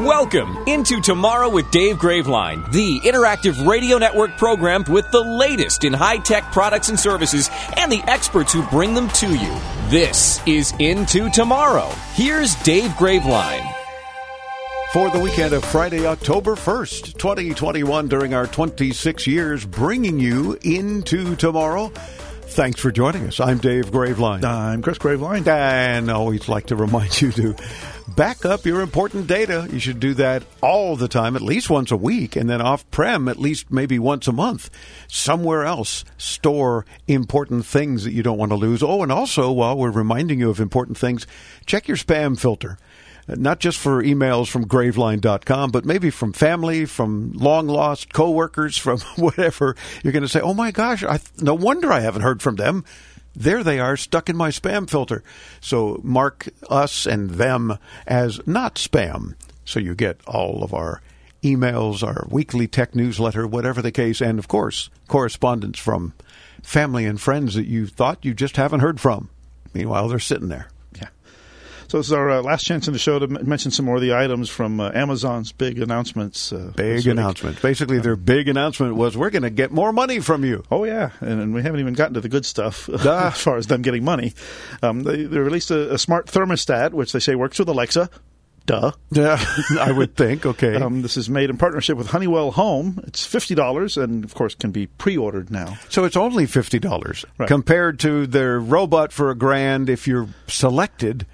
Welcome into Tomorrow with Dave Graveline, the interactive radio network program with the latest in high tech products and services and the experts who bring them to you. This is Into Tomorrow. Here's Dave Graveline. For the weekend of Friday, October 1st, 2021, during our 26 years, bringing you into tomorrow. Thanks for joining us. I'm Dave Graveline. I'm Chris Graveline. And I always like to remind you to back up your important data. You should do that all the time, at least once a week, and then off prem at least maybe once a month. Somewhere else, store important things that you don't want to lose. Oh, and also, while we're reminding you of important things, check your spam filter. Not just for emails from graveline.com, but maybe from family, from long lost coworkers, from whatever. You're going to say, oh my gosh, I, no wonder I haven't heard from them there they are stuck in my spam filter. So mark us and them as not spam. So you get all of our emails, our weekly tech newsletter, whatever the case, and of course, correspondence from family and friends that you thought you just haven't heard from. Meanwhile, they're sitting there. So this is our uh, last chance in the show to m- mention some more of the items from uh, Amazon's big announcements. Uh, big announcement. Basically, their big announcement was we're going to get more money from you. Oh yeah, and, and, we haven't even gotten to the good stuff as far as them getting money. Um, they, they, released a, a smart thermostat, which they say works with Alexa. Duh. Yeah, I would think. Okay. Um, this is made in partnership with Honeywell Home. It's fifty dollars, and of course can be pre-ordered now. So it's only fifty dollars right. compared to their robot for a grand if you're selected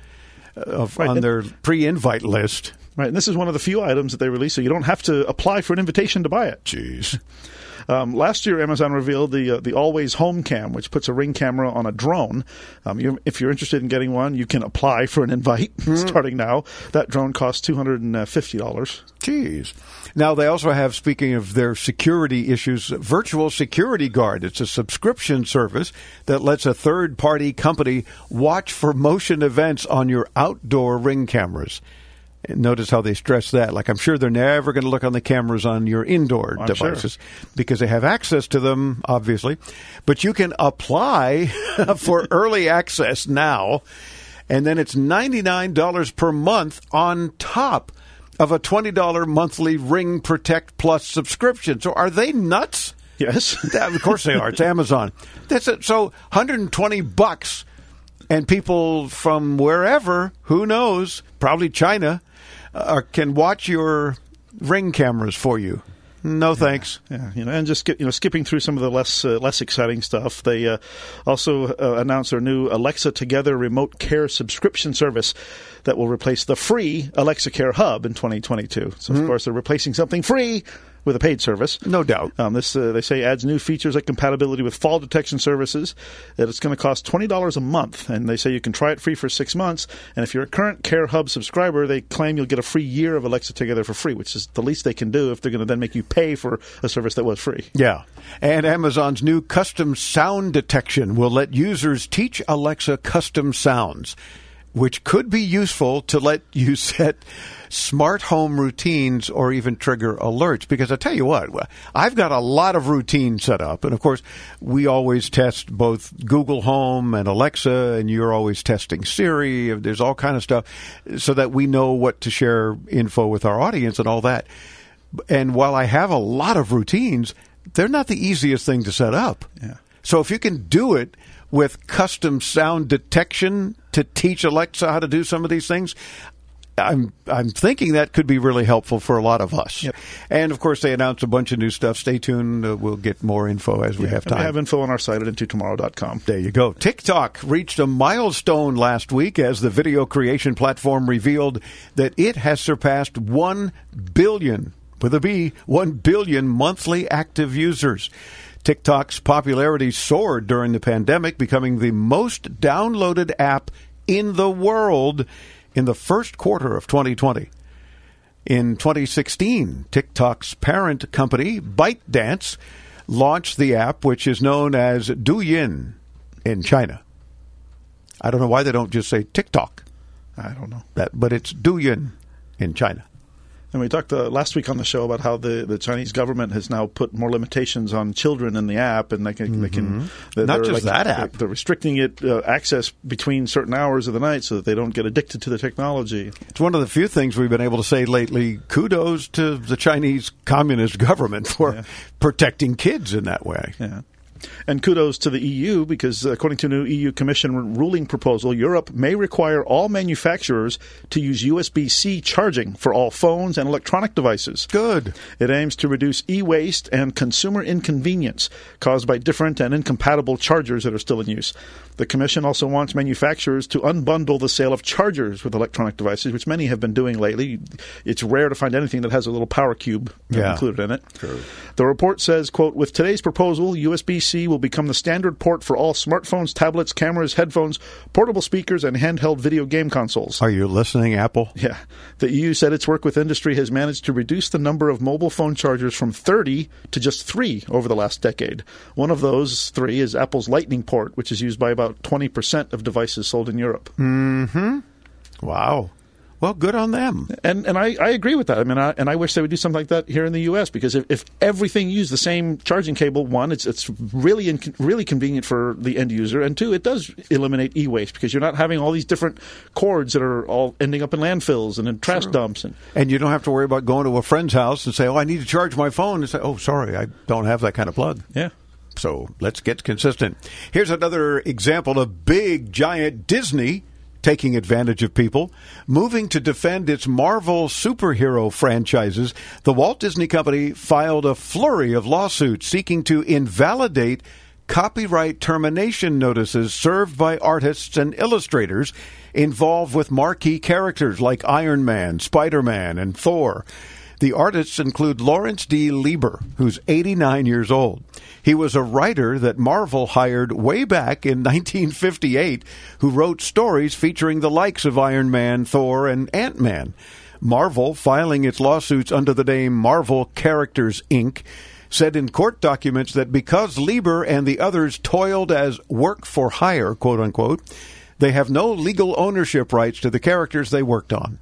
Uh, of, right. on their pre-invite list. Right, and this is one of the few items that they release, so you don't have to apply for an invitation to buy it. Jeez. Um, last year, Amazon revealed the uh, the Always Home Cam, which puts a ring camera on a drone. Um, you, if you're interested in getting one, you can apply for an invite mm. starting now. That drone costs two hundred and fifty dollars. Jeez. Now they also have, speaking of their security issues, Virtual Security Guard. It's a subscription service that lets a third party company watch for motion events on your outdoor ring cameras. Notice how they stress that. Like, I'm sure they're never going to look on the cameras on your indoor oh, I'm devices sure. because they have access to them, obviously. But you can apply for early access now, and then it's $99 per month on top of a $20 monthly Ring Protect Plus subscription. So, are they nuts? Yes. of course they are. It's Amazon. That's it. So, 120 bucks and people from wherever, who knows, probably China, uh, can watch your ring cameras for you. No thanks. Yeah, yeah, you know, and just you know, skipping through some of the less uh, less exciting stuff. They uh, also uh, announced their new Alexa Together remote care subscription service that will replace the free Alexa Care Hub in 2022. So, mm-hmm. of course, they're replacing something free with a paid service. No doubt. Um, this uh, they say adds new features like compatibility with fall detection services. That it's going to cost twenty dollars a month, and they say you can try it free for six months. And if you're a current Care Hub subscriber, they claim you'll get a free year of Alexa Together for free, which is the least they can do if they're going to then make you pay for a service that was free. Yeah, and Amazon's new custom sound detection will let users teach Alexa custom sounds which could be useful to let you set smart home routines or even trigger alerts. Because I tell you what, I've got a lot of routines set up. And of course, we always test both Google Home and Alexa, and you're always testing Siri. There's all kind of stuff so that we know what to share info with our audience and all that. And while I have a lot of routines, they're not the easiest thing to set up. Yeah. So if you can do it with custom sound detection to teach Alexa how to do some of these things. I'm I'm thinking that could be really helpful for a lot of us. Yep. And of course, they announced a bunch of new stuff. Stay tuned. Uh, we'll get more info as we yeah, have time. We have info on our site at intotomorrow.com. There you go. TikTok reached a milestone last week as the video creation platform revealed that it has surpassed 1 billion with a B, 1 billion monthly active users. TikTok's popularity soared during the pandemic, becoming the most downloaded app in the world in the first quarter of 2020. In 2016, TikTok's parent company, ByteDance, launched the app, which is known as Douyin in China. I don't know why they don't just say TikTok, I don't know. that, but it's Douyin in China. And we talked uh, last week on the show about how the, the Chinese government has now put more limitations on children in the app, and they can they can they're, Not they're just that app. They're restricting it uh, access between certain hours of the night so that they don't get addicted to the technology. It's one of the few things we've been able to say lately. Kudos to the Chinese Communist government for Yeah. protecting kids in that way. Yeah. And kudos to the EU because, according to a new EU Commission ruling proposal, Europe may require all manufacturers to use USB C charging for all phones and electronic devices. Good. It aims to reduce e waste and consumer inconvenience caused by different and incompatible chargers that are still in use. The Commission also wants manufacturers to unbundle the sale of chargers with electronic devices, which many have been doing lately. It's rare to find anything that has a little power cube Yeah. included in it. The report says, quote, with today's proposal, USB-C will become the standard port for all smartphones, tablets, cameras, headphones, portable speakers, and handheld video game consoles. Are you listening, Apple? Yeah. The EU said its work with industry has managed to reduce the number of mobile phone chargers from 30 to just three over the last decade. One of those three is Apple's Lightning port, which is used by about 20% of devices sold in Europe. Hmm. Wow. Well, good on them. And and I, I agree with that. I mean, I, and I wish they would do something like that here in the U.S. because if, if everything used the same charging cable, one, it's it's really inc- really convenient for the end user, and two, it does eliminate e-waste because you're not having all these different cords that are all ending up in landfills and in trash dumps. And And you don't have to worry about going to a friend's house and say, "Oh, I need to charge my phone," and say, "Oh, sorry, I don't have that kind of plug." yeah, So let's get consistent. Here's another example of big, giant Disney taking advantage of people. Moving to defend its Marvel superhero franchises, the Walt Disney Company filed a flurry of lawsuits seeking to invalidate copyright termination notices served by artists and illustrators involved with marquee characters like Iron Man, Spider Man, and Thor. The artists include Lawrence D. Lieber, who's 89 years old. He was a writer that Marvel hired way back in 1958 who wrote stories featuring the likes of Iron Man, Thor, and Ant Man. Marvel, filing its lawsuits under the name Marvel Characters Inc., said in court documents that because Lieber and the others toiled as work for hire, quote unquote, they have no legal ownership rights to the characters they worked on.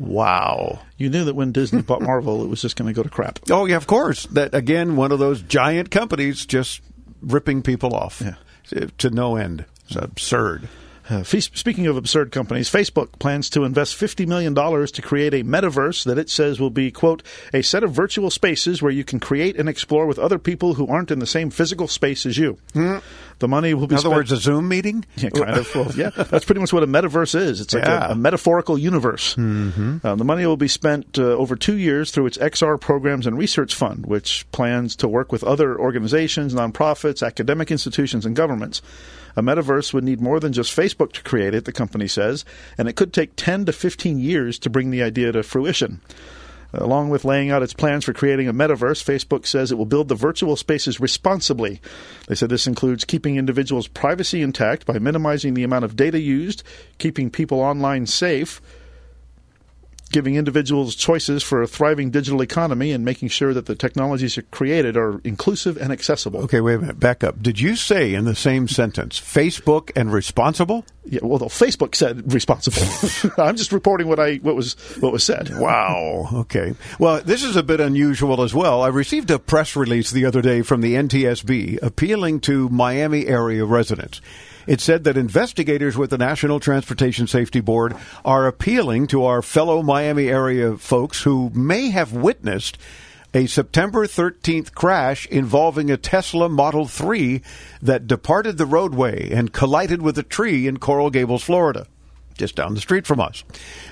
Wow. you knew that when Disney bought Marvel, it was just going to go to crap. Oh, yeah, of course. That again, one of those giant companies just ripping people off Yeah. to no end. It's absurd. Uh, speaking of absurd companies, Facebook plans to invest $50 million to create a metaverse that it says will be, quote, a set of virtual spaces where you can create and explore with other people who aren't in the same physical space as you. The money will be In other spent- words, a Zoom meeting. Yeah, kind of. Well, yeah, that's pretty much what a metaverse is. It's like Yeah. a, a metaphorical universe. Mm-hmm. Um, the money will be spent uh, over two years through its XR Programs and Research Fund, which plans to work with other organizations, nonprofits, academic institutions, and governments. A metaverse would need more than just Facebook to create it, the company says, and it could take 10 to 15 years to bring the idea to fruition. Along with laying out its plans for creating a metaverse, Facebook says it will build the virtual spaces responsibly. They said this includes keeping individuals' privacy intact by minimizing the amount of data used, keeping people online safe, giving individuals choices for a thriving digital economy, and making sure that the technologies created are inclusive and accessible. Okay, wait a minute. Back up. Did you say in the same sentence Facebook and responsible? Yeah, well, Facebook said responsible. I'm just reporting what I what was what was said. Wow. Okay. Well, this is a bit unusual as well. I received a press release the other day from the NTSB appealing to Miami area residents. It said that investigators with the National Transportation Safety Board are appealing to our fellow Miami area folks who may have witnessed a September 13th crash involving a Tesla Model 3 that departed the roadway and collided with a tree in Coral Gables, Florida just down the street from us.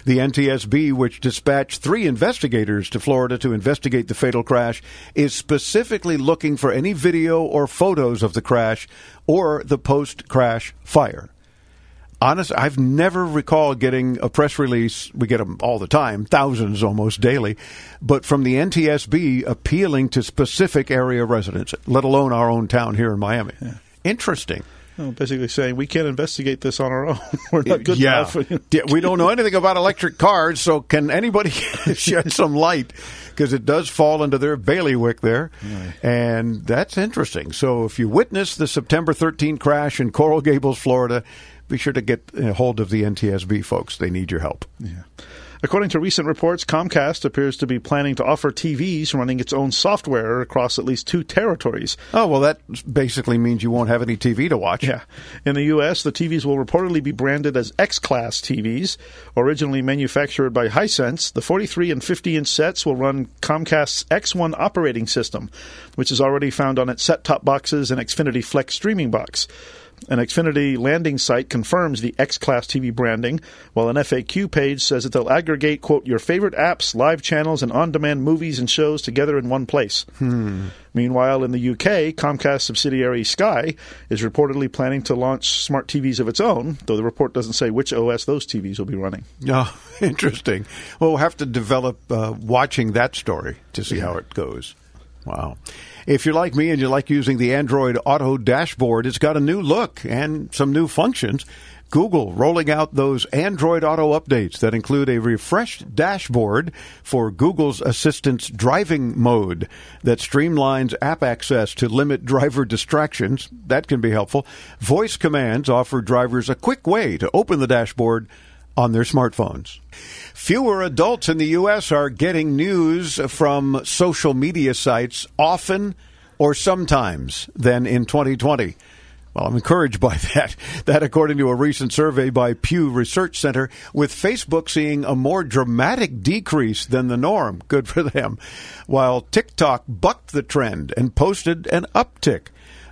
The NTSB, which dispatched three investigators to Florida to investigate the fatal crash, is specifically looking for any video or photos of the crash or the post crash fire. Honest, I've never recalled getting a press release. We get them all the time, thousands almost daily, but from the NTSB appealing to specific area residents, let alone our own town here in Miami. Interesting. Well, basically saying we can't investigate this on our own. We're not good yeah. enough. We don't know anything about electric cars, so can anybody shed some light? Because it does fall into their bailiwick there. And that's interesting. So if you witness the September 13 crash in Coral Gables, Florida, be sure to get a hold of the NTSB folks. They need your help. Yeah. According to recent reports, Comcast appears to be planning to offer TVs running its own software across at least two territories. Oh, well, that basically means you won't have any TV to watch. Yeah. In the U.S., the TVs will reportedly be branded as X Class TVs. Originally manufactured by Hisense, the 43 and 50 inch sets will run Comcast's X1 operating system, which is already found on its set top boxes and Xfinity Flex streaming box. An Xfinity landing site confirms the X Class TV branding, while an FAQ page says that they'll aggregate, quote, your favorite apps, live channels, and on demand movies and shows together in one place. Hmm. Meanwhile, in the UK, Comcast subsidiary Sky is reportedly planning to launch smart TVs of its own, though the report doesn't say which OS those TVs will be running. Oh, interesting. Well, we'll have to develop uh, watching that story to see how it goes. Wow. If you're like me and you like using the Android Auto dashboard, it's got a new look and some new functions. Google rolling out those Android Auto updates that include a refreshed dashboard for Google's Assistant's driving mode that streamlines app access to limit driver distractions. That can be helpful. Voice commands offer drivers a quick way to open the dashboard on their smartphones. Fewer adults in the U.S. are getting news from social media sites often or sometimes than in 2020. Well, I'm encouraged by that. That, according to a recent survey by Pew Research Center, with Facebook seeing a more dramatic decrease than the norm. Good for them. While TikTok bucked the trend and posted an uptick.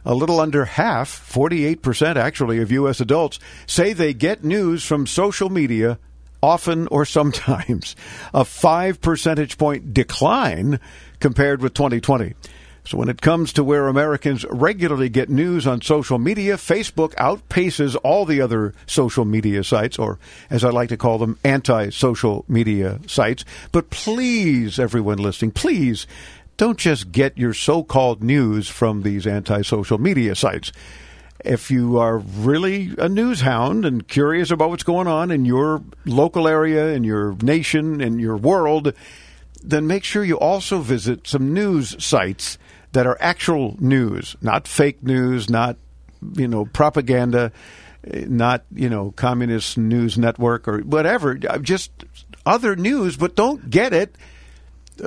A little under half, 48% actually, of U.S. adults say they get news from social media often or sometimes. A five percentage point decline compared with 2020. So when it comes to where Americans regularly get news on social media, Facebook outpaces all the other social media sites, or as I like to call them, anti-social media sites. But please, everyone listening, please don't just get your so-called news from these anti-social media sites. If you are really a news hound and curious about what's going on in your local area, in your nation, in your world, then make sure you also visit some news sites that are actual news, not fake news, not you know propaganda, not you know communist news network or whatever. Just other news, but don't get it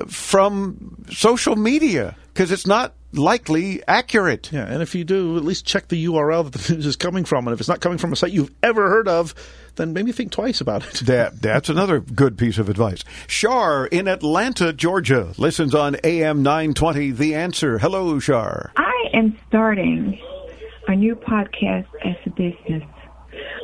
from social media because it's not likely accurate. Yeah, and if you do, at least check the URL that the news is coming from. And if it's not coming from a site you've ever heard of, then maybe think twice about it. That that's another good piece of advice. Shar in Atlanta, Georgia, listens on AM 920 The Answer. Hello, Shar. I am starting a new podcast as a business.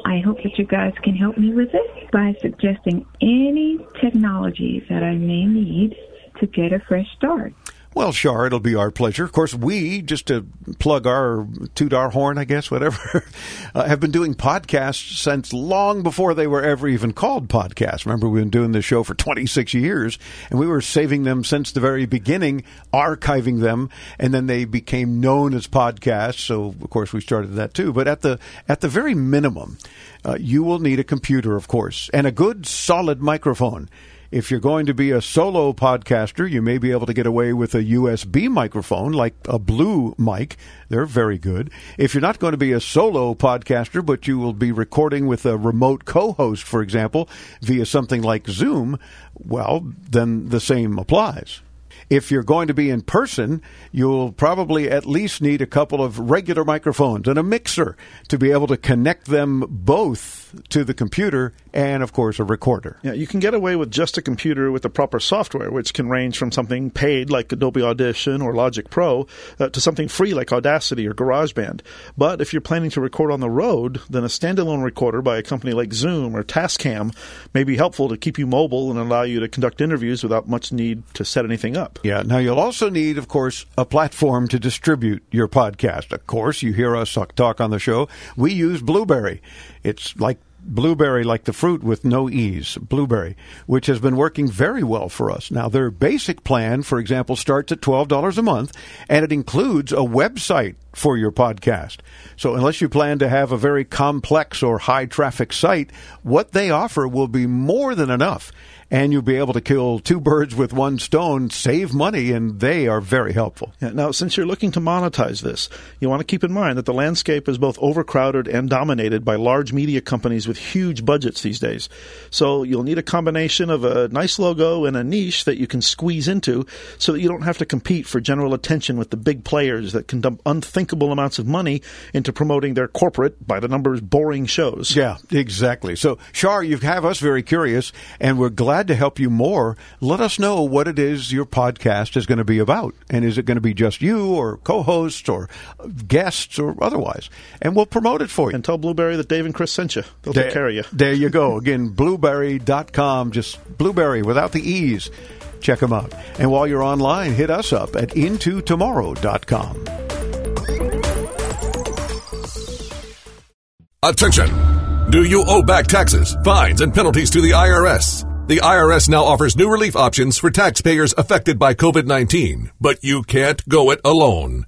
I hope that you guys can help me with it by suggesting any technologies that I may need to get a fresh start. Well, Shar, it'll be our pleasure. Of course, we, just to plug our, toot our horn, I guess, whatever, uh, have been doing podcasts since long before they were ever even called podcasts. Remember, we've been doing this show for 26 years, and we were saving them since the very beginning, archiving them, and then they became known as podcasts. So, of course, we started that too. But at the, at the very minimum, uh, you will need a computer, of course, and a good, solid microphone. If you're going to be a solo podcaster, you may be able to get away with a USB microphone like a Blue mic. They're very good. If you're not going to be a solo podcaster, but you will be recording with a remote co host, for example, via something like Zoom, well, then the same applies. If you're going to be in person, you'll probably at least need a couple of regular microphones and a mixer to be able to connect them both to the computer and, of course, a recorder. Yeah, you can get away with just a computer with the proper software, which can range from something paid like Adobe Audition or Logic Pro uh, to something free like Audacity or GarageBand. But if you're planning to record on the road, then a standalone recorder by a company like Zoom or Tascam may be helpful to keep you mobile and allow you to conduct interviews without much need to set anything up. Yeah. Now you'll also need, of course, a platform to distribute your podcast. Of course, you hear us talk on the show. We use Blubrry. It's like blueberry like the fruit with no ease, blueberry, which has been working very well for us. Now, their basic plan, for example, starts at $12 a month, and it includes a website for your podcast. So unless you plan to have a very complex or high traffic site, what they offer will be more than enough and you'll be able to kill two birds with one stone, save money, and they are very helpful. Yeah, now, since you're looking to monetize this, you want to keep in mind that the landscape is both overcrowded and dominated by large media companies with huge budgets these days. So you'll need a combination of a nice logo and a niche that you can squeeze into so that you don't have to compete for general attention with the big players that can dump unthinkable amounts of money into promoting their corporate, by the numbers, boring shows. Yeah, exactly. So, Shar, you have us very curious, and we're glad glad to help you more. Let us know what it is your podcast is going to be about. And is it going to be just you or co hosts or guests or otherwise? And we'll promote it for you. And tell Blubrry that Dave and Chris sent you. They'll there, take care of you. There you go. Again, blubrry.com, just blueberry without the E's. Check them out. And while you're online, hit us up at intotomorrow.com. Attention! Do you owe back taxes, fines, and penalties to the IRS? The IRS now offers new relief options for taxpayers affected by COVID-19, but you can't go it alone.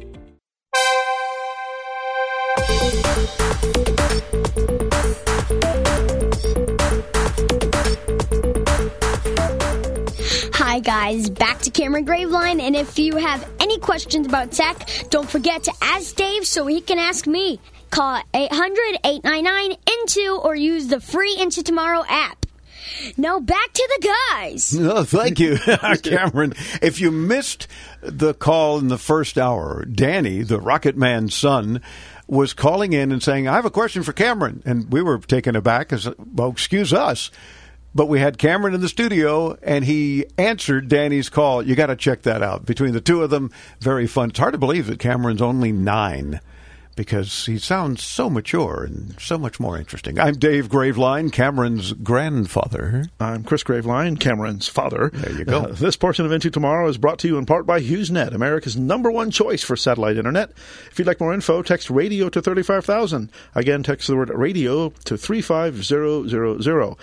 Guys, back to Cameron Graveline, and if you have any questions about tech, don't forget to ask Dave so he can ask me. Call 800-899-INTO or use the free Into Tomorrow app. Now back to the guys. Oh, thank you, Cameron. If you missed the call in the first hour, Danny, the Rocket Man's son, was calling in and saying, I have a question for Cameron. And we were taken aback as, well, excuse us. But we had Cameron in the studio, and he answered Danny's call. You got to check that out. Between the two of them, very fun. It's hard to believe that Cameron's only nine because he sounds so mature and so much more interesting. I'm Dave Graveline, Cameron's grandfather. I'm Chris Graveline, Cameron's father. There you go. Uh, this portion of Into Tomorrow is brought to you in part by HughesNet, America's number one choice for satellite internet. If you'd like more info, text radio to 35000. Again, text the word radio to 35000.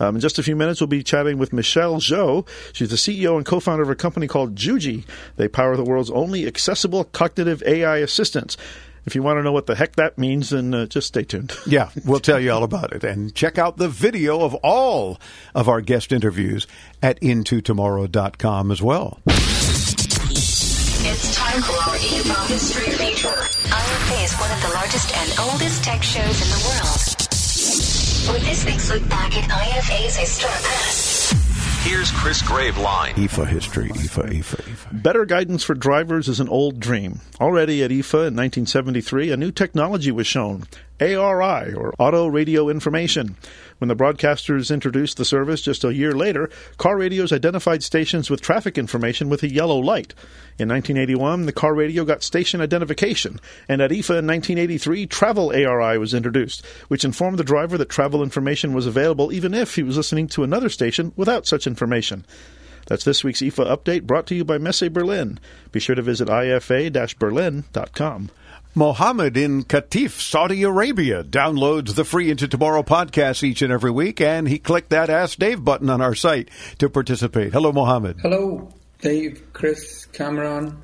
Um, in just a few minutes, we'll be chatting with Michelle Zhou. She's the CEO and co-founder of a company called Juji. They power the world's only accessible cognitive AI assistants. If you want to know what the heck that means, then uh, just stay tuned. yeah, we'll tell you all about it. And check out the video of all of our guest interviews at intotomorrow.com as well. It's time for our IFA History Feature. IFA is one of the largest and oldest tech shows in the world. With this week's look back at IFA's historic past. Here's Chris Graveline. IFA history, IFA, IFA, IFA. Better guidance for drivers is an old dream. Already at IFA in 1973, a new technology was shown ARI, or Auto Radio Information. When the broadcasters introduced the service just a year later, car radios identified stations with traffic information with a yellow light. In 1981, the car radio got station identification, and at IFA in 1983, Travel ARI was introduced, which informed the driver that travel information was available even if he was listening to another station without such information. That's this week's IFA update brought to you by Messe Berlin. Be sure to visit ifa-berlin.com. Mohammed in Qatif, Saudi Arabia, downloads the free Into Tomorrow podcast each and every week, and he clicked that Ask Dave button on our site to participate. Hello, Mohammed. Hello, Dave, Chris, Cameron,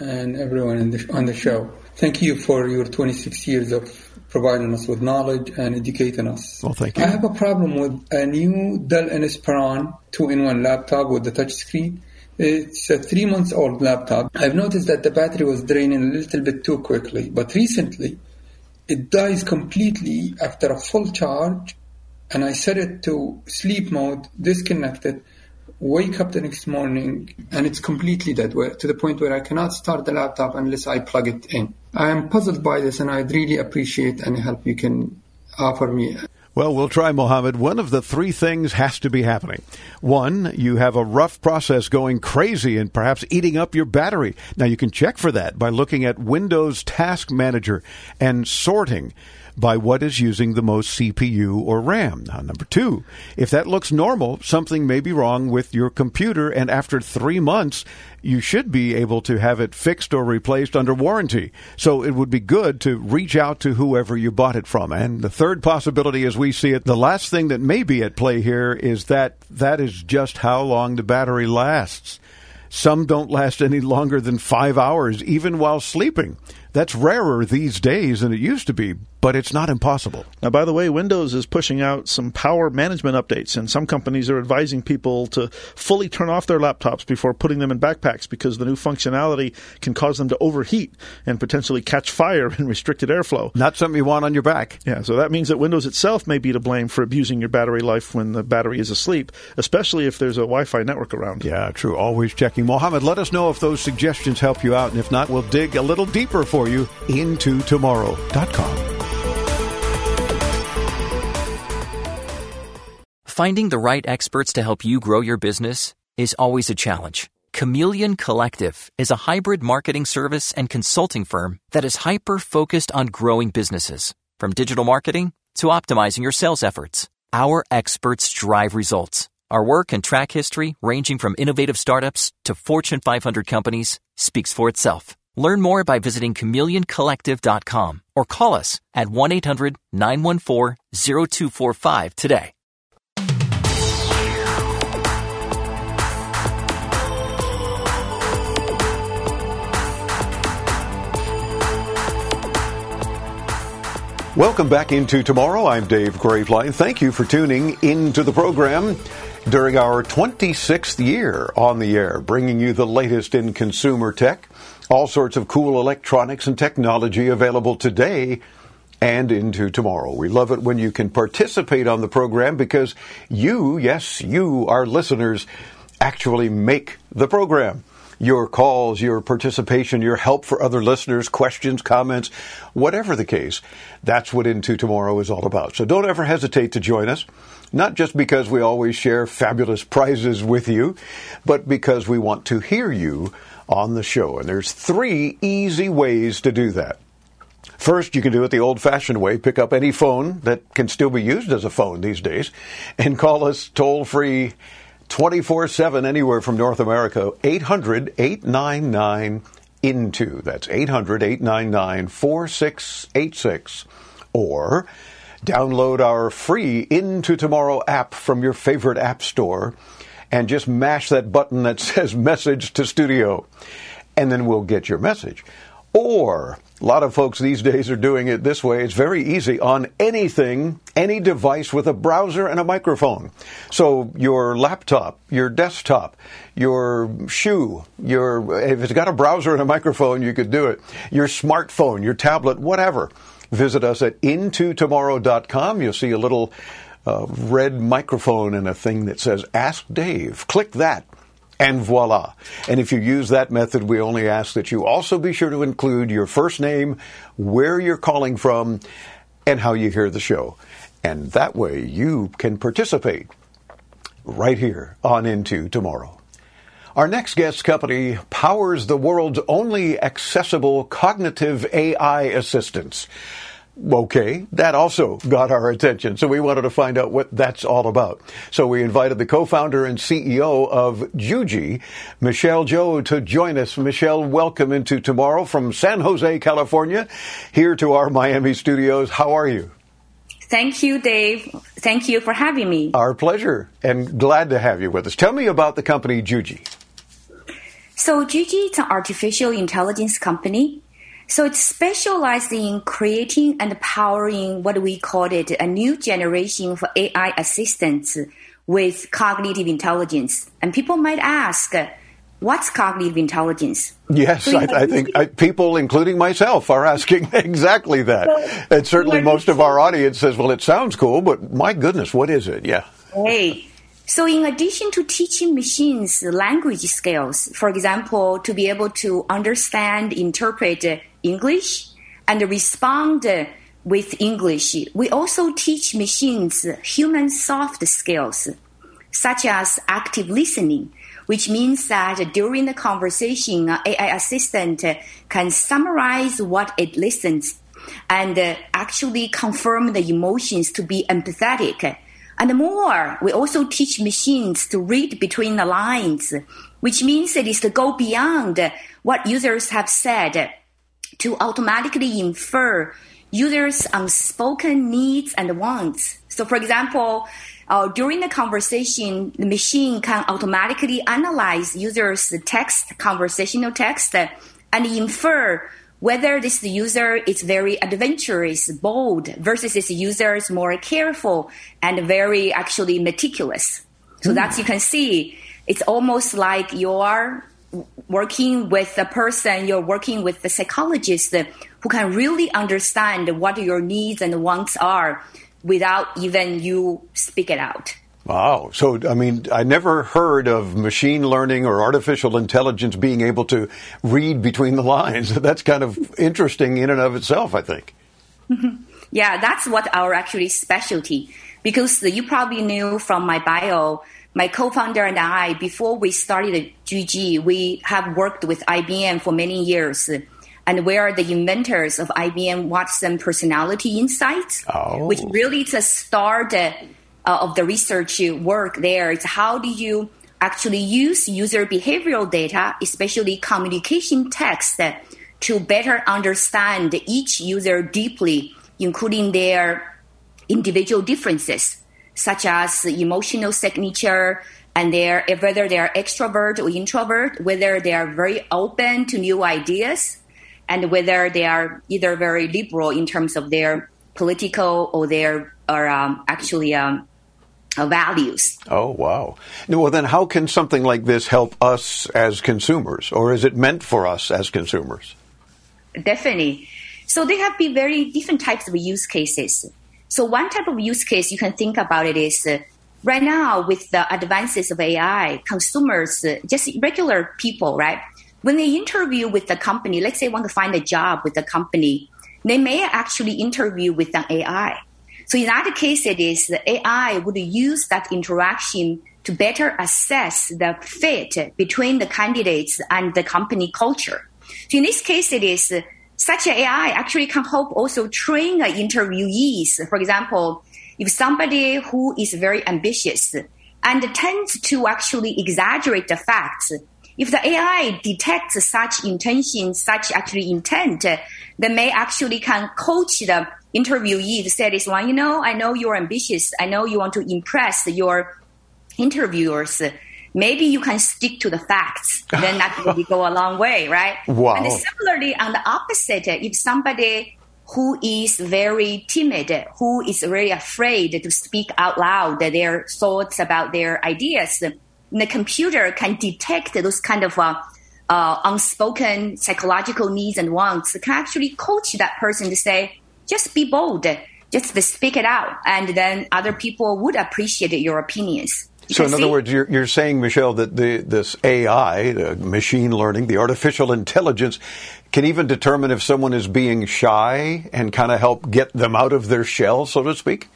and everyone the, on the show. Thank you for your 26 years of providing us with knowledge and educating us. Well, thank you. I have a problem with a new Dell Inspiron 2-in-1 laptop with the touchscreen. It's a three months old laptop. I've noticed that the battery was draining a little bit too quickly, but recently it dies completely after a full charge and I set it to sleep mode, disconnected. wake up the next morning and it's completely dead where, to the point where I cannot start the laptop unless I plug it in. I am puzzled by this and I'd really appreciate any help you can offer me. Well, we'll try, Mohammed. One of the three things has to be happening. One, you have a rough process going crazy and perhaps eating up your battery. Now, you can check for that by looking at Windows Task Manager and sorting by what is using the most CPU or RAM. Now, number two, if that looks normal, something may be wrong with your computer, and after three months, you should be able to have it fixed or replaced under warranty. So it would be good to reach out to whoever you bought it from. And the third possibility, as we see it, the last thing that may be at play here is that that is just how long the battery lasts. Some don't last any longer than five hours, even while sleeping. That's rarer these days than it used to be, but it's not impossible. Now, by the way, Windows is pushing out some power management updates, and some companies are advising people to fully turn off their laptops before putting them in backpacks because the new functionality can cause them to overheat and potentially catch fire in restricted airflow. Not something you want on your back. Yeah, so that means that Windows itself may be to blame for abusing your battery life when the battery is asleep, especially if there's a Wi Fi network around. Yeah, true. Always checking. Mohammed, let us know if those suggestions help you out, and if not, we'll dig a little deeper for you into tomorrow.com. Finding the right experts to help you grow your business is always a challenge. Chameleon Collective is a hybrid marketing service and consulting firm that is hyper focused on growing businesses, from digital marketing to optimizing your sales efforts. Our experts drive results. Our work and track history, ranging from innovative startups to Fortune 500 companies, speaks for itself. Learn more by visiting chameleoncollective.com or call us at 1 800 914 0245 today. Welcome back into tomorrow. I'm Dave Graveline. Thank you for tuning into the program during our 26th year on the air, bringing you the latest in consumer tech, all sorts of cool electronics and technology available today and into tomorrow. We love it when you can participate on the program because you, yes, you, our listeners, actually make the program your calls, your participation, your help for other listeners, questions, comments, whatever the case. That's what Into Tomorrow is all about. So don't ever hesitate to join us, not just because we always share fabulous prizes with you, but because we want to hear you on the show. And there's three easy ways to do that. First, you can do it the old fashioned way. Pick up any phone that can still be used as a phone these days and call us toll free 24 7 anywhere from North America. 800 899 INTO. That's 800 899 4686. Or download our free Into Tomorrow app from your favorite app store and just mash that button that says message to studio. And then we'll get your message. Or a lot of folks these days are doing it this way. It's very easy on anything, any device with a browser and a microphone. So your laptop, your desktop, your shoe, your if it's got a browser and a microphone, you could do it. Your smartphone, your tablet, whatever. Visit us at intotomorrow.com. You'll see a little uh, red microphone and a thing that says Ask Dave. Click that and voila. And if you use that method, we only ask that you also be sure to include your first name, where you're calling from, and how you hear the show. And that way you can participate right here on Into Tomorrow. Our next guest company powers the world's only accessible cognitive AI assistants. Okay, that also got our attention. So we wanted to find out what that's all about. So we invited the co-founder and CEO of Juji, Michelle Zhou, to join us. Michelle, welcome into tomorrow from San Jose, California, here to our Miami studios. How are you? Thank you, Dave. Thank you for having me. Our pleasure, and glad to have you with us. Tell me about the company Juji. So Juji is an artificial intelligence company so it's specialized in creating and powering what we call it a new generation for AI assistants with cognitive intelligence. And people might ask, what's cognitive intelligence? Yes, I, I, think I, people, including myself, are asking exactly that. So, and certainly most of our audience says, well, it sounds cool, but my goodness, what is it? Yeah. Hey. So in addition to teaching machines language skills, for example, to be able to understand, interpret English and respond with English, we also teach machines human soft skills, such as active listening, which means that during the conversation, AI assistant can summarize what it listens and actually confirm the emotions to be empathetic. And more, we also teach machines to read between the lines, which means it is to go beyond what users have said to automatically infer users' unspoken needs and wants. So, for example, uh, during the conversation, the machine can automatically analyze users' text, conversational text, and infer whether this user is very adventurous, bold, versus this user is more careful and very actually meticulous. So mm. that you can see, it's almost like you're working with a person, you're working with the psychologist who can really understand what your needs and wants are without even you speak it out. Wow. So, I mean, I never heard of machine learning or artificial intelligence being able to read between the lines. That's kind of interesting in and of itself, I think. yeah, that's what our actually specialty. Because you probably knew from my bio, my co-founder and I, before we started Juji, we have worked with IBM for many years. And we are the inventors of IBM Watson Personality Insights, oh. which really is a start uh, of the research work there is how do you actually use user behavioral data, especially communication text, to better understand each user deeply, including their individual differences, such as emotional signature and their whether they are extrovert or introvert, whether they are very open to new ideas, and whether they are either very liberal in terms of their political or their or um, actually um, values. Oh, wow. Well, then how can something like this help us as consumers, or is it meant for us as consumers? Definitely. So there have been very different types of use cases. So one type of use case you can think about it is uh, right now with the advances of AI, consumers, uh, just regular people, right? When they interview with the company, let's say want to find a job with the company, they may actually interview with an AI. So in that case, it is the AI would use that interaction to better assess the fit between the candidates and the company culture. So in this case, it is such AI actually can help also train interviewees. For example, if somebody who is very ambitious and tends to actually exaggerate the facts, if the AI detects such intention, such actually intent, they may actually can coach the interviewee to say this one, you know, I know you're ambitious. I know you want to impress your interviewers. Maybe you can stick to the facts. Then that will go a long way, right? Wow. And similarly, on the opposite, if somebody who is very timid, who is really afraid to speak out loud their thoughts about their ideas, the computer can detect those kind of uh, uh, unspoken psychological needs and wants, can actually coach that person to say, just be bold, just speak it out, and then other people would appreciate your opinions. So, in other words, you're, you're saying, Michelle, that the, this AI, the machine learning, the artificial intelligence, can even determine if someone is being shy and kind of help get them out of their shell, so to speak?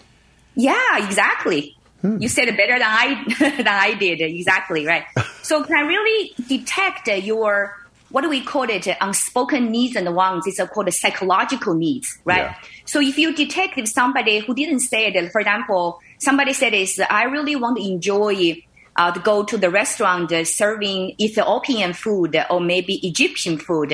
Yeah, exactly. Hmm. You said it better than I than I did. Exactly right. so, can I really detect your what do we call it? Unspoken needs and wants. It's called psychological needs, right? Yeah. So if you detect if somebody who didn't say it, for example, somebody said is, I really want to enjoy uh, to go to the restaurant uh, serving Ethiopian food or maybe Egyptian food.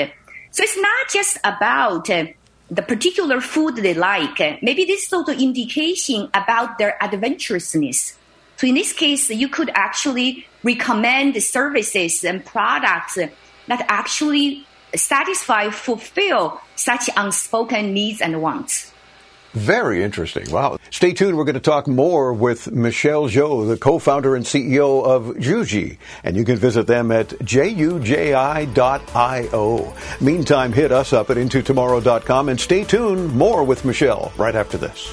So it's not just about uh, the particular food they like. Maybe this is also indication about their adventurousness. So in this case, you could actually recommend services and products that actually satisfy, fulfill such unspoken needs and wants. Very interesting. Wow. Stay tuned. We're going to talk more with Michelle Zhou, the co-founder and CEO of Juji. And you can visit them at juji.io. Meantime, hit us up at intotomorrow.com and stay tuned. More with Michelle right after this.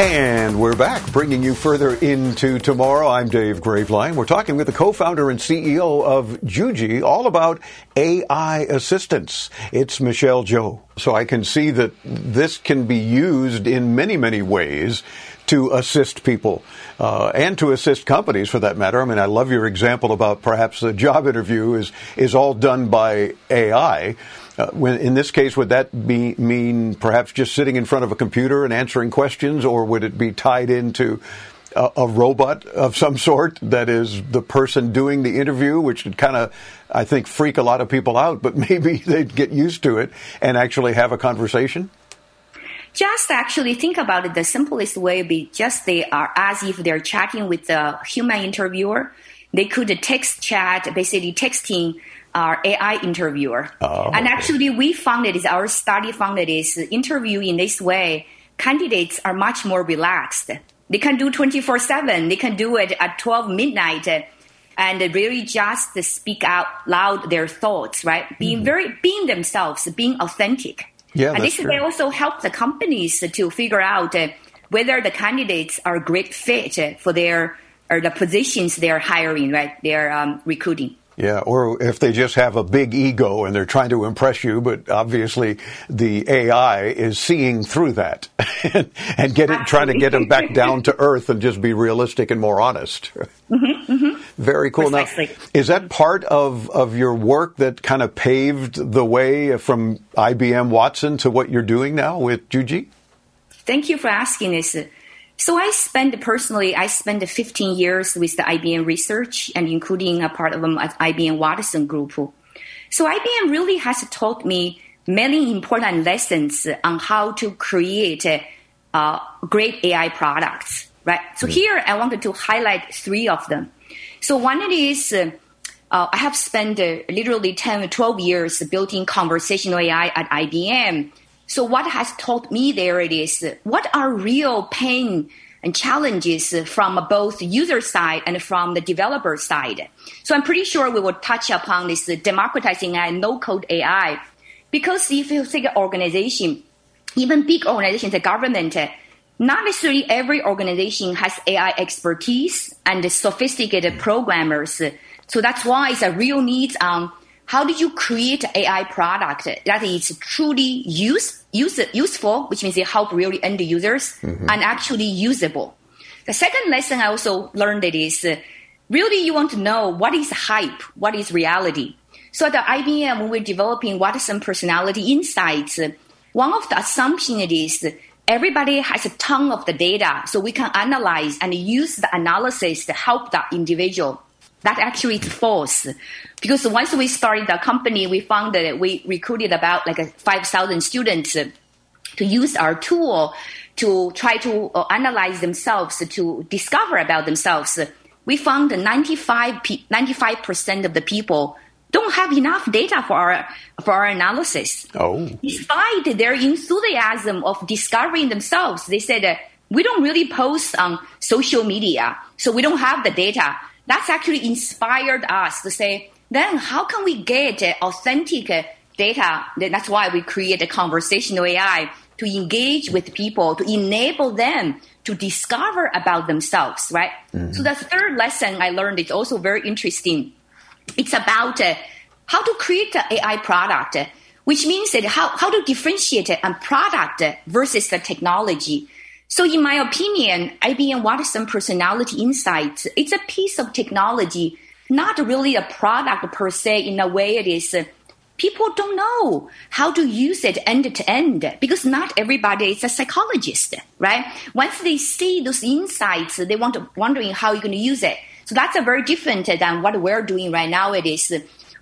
And we're back, bringing you further into tomorrow. I'm Dave Graveline. We're talking with the co-founder and CEO of Juji, all about AI assistance. It's Michelle Zhou. So I can see that this can be used in many, many ways to assist people uh, and to assist companies for that matter. I mean, I love your example about perhaps a job interview is is all done by AI. Uh, in this case, would that be mean perhaps just sitting in front of a computer and answering questions, or would it be tied into a, a robot of some sort that is the person doing the interview, which would kind of, I think, freak a lot of people out, but maybe they'd get used to it and actually have a conversation? Just actually think about it. The simplest way would be just they are as if they're chatting with the human interviewer. They could text chat, basically texting our AI interviewer. Oh, and actually, we found it is our study found it is interview in this way, candidates are much more relaxed. They can do 24 7. They can do it at 12 midnight and really just speak out loud their thoughts, right? Being Mm-hmm. very, being themselves, being authentic. Yeah, and this true. may also help the companies to figure out uh, whether the candidates are a great fit for their or the positions they're hiring, right? They're um, recruiting. Yeah, or if they just have a big ego and they're trying to impress you, but obviously the AI is seeing through that and, and get it, trying to get them back down to earth and just be realistic and more honest. Mm-hmm, mm-hmm. Very cool. Now, is that part of, of your work that kind of paved the way from IBM Watson to what you're doing now with Juji? Thank you for asking this. So I spent personally, I spent 15 years with the IBM research and including a part of um, IBM Watson group. So IBM really has taught me many important lessons on how to create uh, great AI products, right? So here I wanted to highlight three of them. So one is uh, uh, I have spent uh, literally 10 or 12 years building conversational AI at IBM. So what has taught me there it is what are real pain and challenges from both user side and from the developer side. So I'm pretty sure we will touch upon this democratizing AI, no code AI, because if you take an organization, even big organizations, the government, not necessarily every organization has AI expertise and sophisticated programmers. So that's why it's a real need on how do you create AI product that is truly use, use, useful, which means it help really end users Mhm. and actually usable. The second lesson I also learned it is uh, really you want to know what is hype, what is reality. So at the IBM, when we're developing Watson personality insights, one of the assumptions is everybody has a ton of the data, so we can analyze and use the analysis to help the individual. That actually is false. Because once we started the company, we found that we recruited about like 5,000 students to use our tool to try to uh, analyze themselves, to discover about themselves. We found that 95, 95% of the people don't have enough data for our, for our analysis. Oh. Despite their enthusiasm of discovering themselves, they said, uh, we don't really post on social media, so we don't have the data. That's actually inspired us to say, then how can we get authentic data? That's why we create a conversational AI to engage with people, to enable them to discover about themselves, right? Mhm. So the third lesson I learned is also very interesting. It's about uh, how to create an AI product, uh, which means that how, how to differentiate a product versus the technology. So in my opinion, IBM Watson Personality Insights, it's a piece of technology, not really a product per se in a way it is. People don't know how to use it end to end because not everybody is a psychologist, right? Once they see those insights, they want to wondering how you're going to use it. So that's a very different than what we're doing right now. It is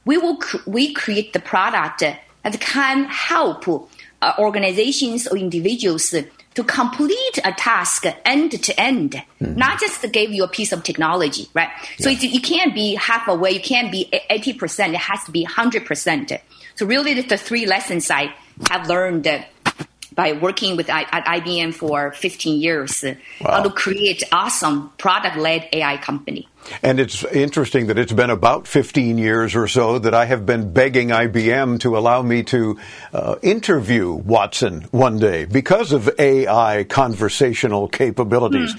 we will we create the product that can help uh, organizations or individuals to complete a task end to end, Mm-hmm. not just to give you a piece of technology, right? So you can't be half halfway, you can't be 80%, it has to be 100%. So really the, three lessons I have learned by working with I, at IBM for 15 years, uh, how to create awesome product-led AI company. And it's interesting that it's been about 15 years or so that I have been begging IBM to allow me to uh, interview Watson one day because of AI conversational capabilities.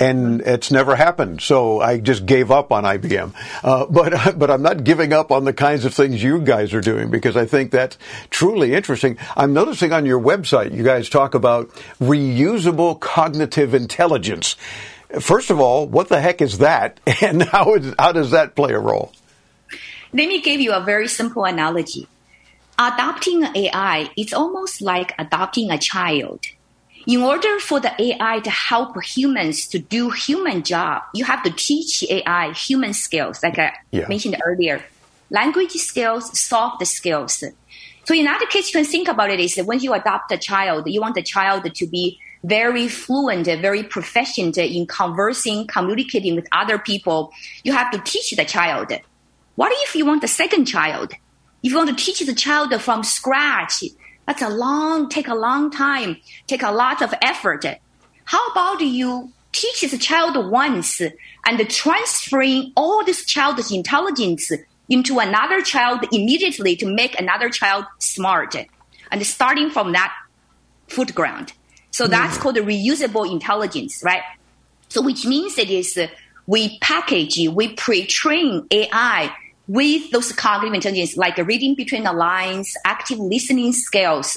And it's never happened. So I just gave up on IBM. Uh, but, but I'm not giving up on the kinds of things you guys are doing because I think that's truly interesting. I'm noticing on your website, you guys talk about reusable cognitive intelligence. First of all, what the heck is that, and how, is, how does that play a role? Let me give you a very simple analogy. Adopting AI is almost like adopting a child. In order for the AI to help humans to do human job, you have to teach AI human skills, like I Yeah. mentioned earlier, language skills, soft skills. So in other case, you can think about it is that when you adopt a child, you want the child to be very fluent, very proficient in conversing, communicating with other people. You have to teach the child. What if you want a second child? If you want to teach the child from scratch, that's a long, take a long time, take a lot of effort. How about you teach the child once and transferring all this child's intelligence into another child immediately to make another child smart and starting from that foot ground. So that's called the reusable intelligence, right? So which means it is uh, we package, we pre-train AI with those cognitive intelligence, like reading between the lines, active listening skills.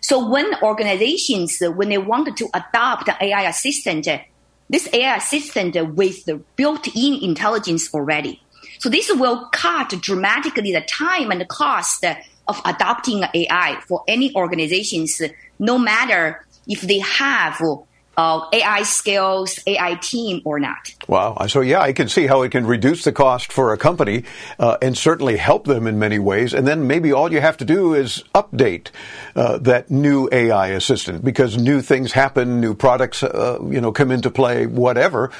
So when organizations, uh, when they wanted to adopt an AI assistant, uh, this AI assistant uh, with the built-in intelligence already. So this will cut dramatically the time and the cost of adopting AI for any organizations, no matter if they have uh, AI skills, AI team or not. Wow. So, yeah, I can see how it can reduce the cost for a company uh, and certainly help them in many ways. And then maybe all you have to do is update uh, that new AI assistant because new things happen, new products, uh, you know, come into play, whatever.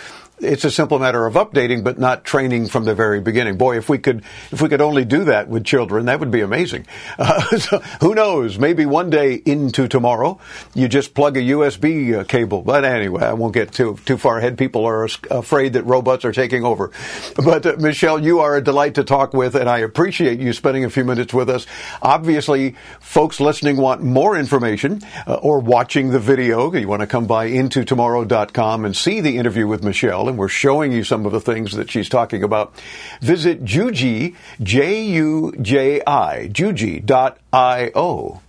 It's a simple matter of updating, but not training from the very beginning. Boy, if we could, if we could only do that with children, that would be amazing. Uh, so who knows? Maybe one day into tomorrow, you just plug a USB uh, cable. But anyway, I won't get too too far ahead. People are afraid that robots are taking over. But uh, Michelle, you are a delight to talk with, and I appreciate you spending a few minutes with us. Obviously, folks listening want more information uh, or watching the video. You want to come by intotomorrow.com and see the interview with Michelle, and we're showing you some of the things that she's talking about. Visit Juji, J-U-J-I, Juji.io.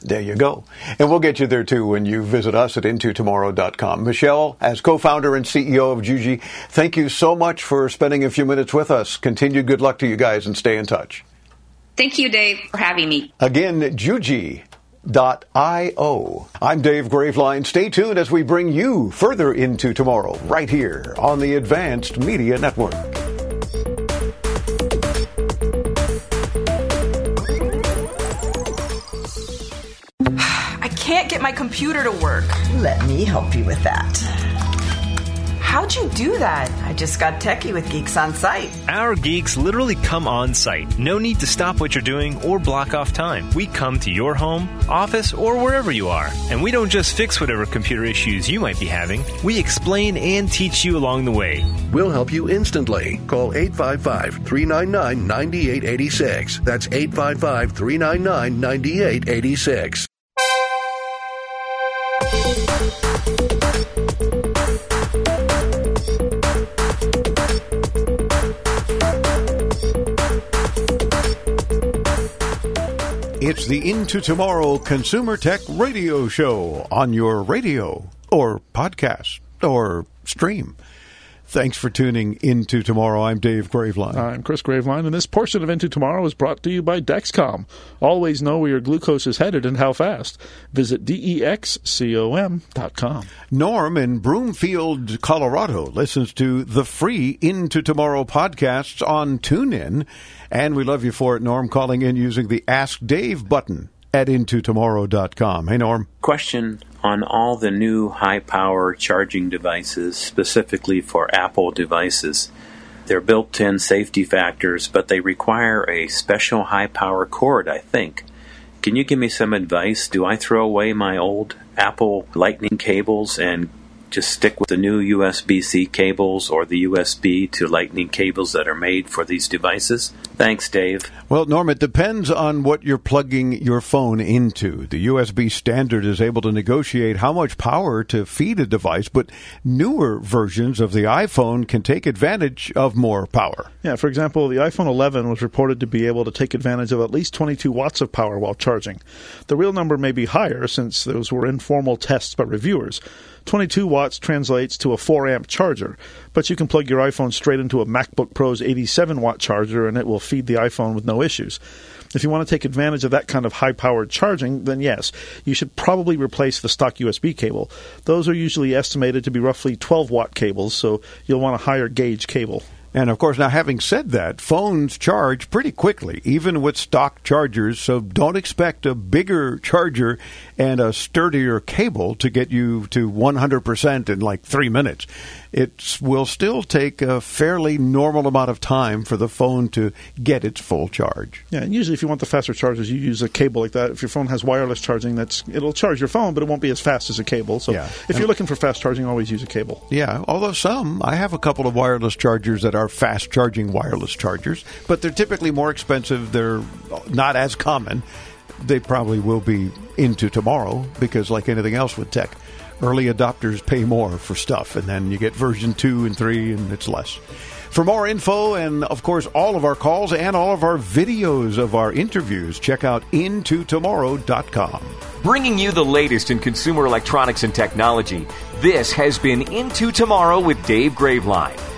There you go. And we'll get you there too when you visit us at intotomorrow.com. Michelle, as co-founder and CEO of Juji, thank you so much for spending a few minutes with us. Continued good luck to you guys and stay in touch. Thank you, Dave, for having me. Again, Juji. .io. I'm Dave Graveline. Stay tuned as we bring you further into tomorrow right here on the Advanced Media Network. I can't get my computer to work. Let me help you with that. How'd you do that? I just got techie with Geeks on Site. Our geeks literally come on site. No need to stop what you're doing or block off time. We come to your home, office, or wherever you are. And we don't just fix whatever computer issues you might be having, we explain and teach you along the way. We'll help you instantly. Call 855 399 9886. That's 855 399 9886. It's the Into Tomorrow Consumer Tech Radio Show on your radio or podcast or stream. Thanks for tuning into tomorrow. I'm Dave Graveline. I'm Chris Graveline, and this portion of Into Tomorrow is brought to you by Dexcom. Always know where your glucose is headed and how fast. Visit dexcom.com. Norm in Broomfield, Colorado listens to the free Into Tomorrow podcasts on TuneIn. And we love you for it, Norm, calling in using the Ask Dave button at intotomorrow.com. Hey, Norm. Question on all the new high power charging devices, specifically for Apple devices. They're built in safety factors, but they require a special high power cord, I think. Can you give me some advice? Do I throw away my old Apple Lightning cables and just stick with the new USB C cables or the USB to Lightning cables that are made for these devices? Thanks, Dave. Well, Norm, it depends on what you're plugging your phone into. The USB standard is able to negotiate how much power to feed a device, but newer versions of the iPhone can take advantage of more power. Yeah, for example, the iPhone 11 was reported to be able to take advantage of at least 22 watts of power while charging. The real number may be higher since those were informal tests by reviewers. 22 watts translates to a 4 amp charger, but you can plug your iPhone straight into a MacBook Pro's 87 watt charger and it will feed the iPhone with no issues. If you want to take advantage of that kind of high powered charging, then yes, you should probably replace the stock USB cable. Those are usually estimated to be roughly 12 watt cables, so you'll want a higher gauge cable. And of course, now having said that, phones charge pretty quickly, even with stock chargers. So don't expect a bigger charger and a sturdier cable to get you to 100% in like three minutes. It will still take a fairly normal amount of time for the phone to get its full charge. Yeah, and usually if you want the faster charges, you use a cable like that. If your phone has wireless charging, that's it'll charge your phone, but it won't be as fast as a cable. So Yeah. if you're looking for fast charging, always use a cable. Yeah, although some, I have a couple of wireless chargers that are fast charging wireless chargers, but they're typically more expensive. They're not as common. They probably will be into tomorrow because, like anything else with tech, early adopters pay more for stuff, and then you get version two and three, and it's less. For more info and, of course, all of our calls and all of our videos of our interviews, check out intotomorrow.com. Bringing you the latest in consumer electronics and technology, this has been Into Tomorrow with Dave Graveline.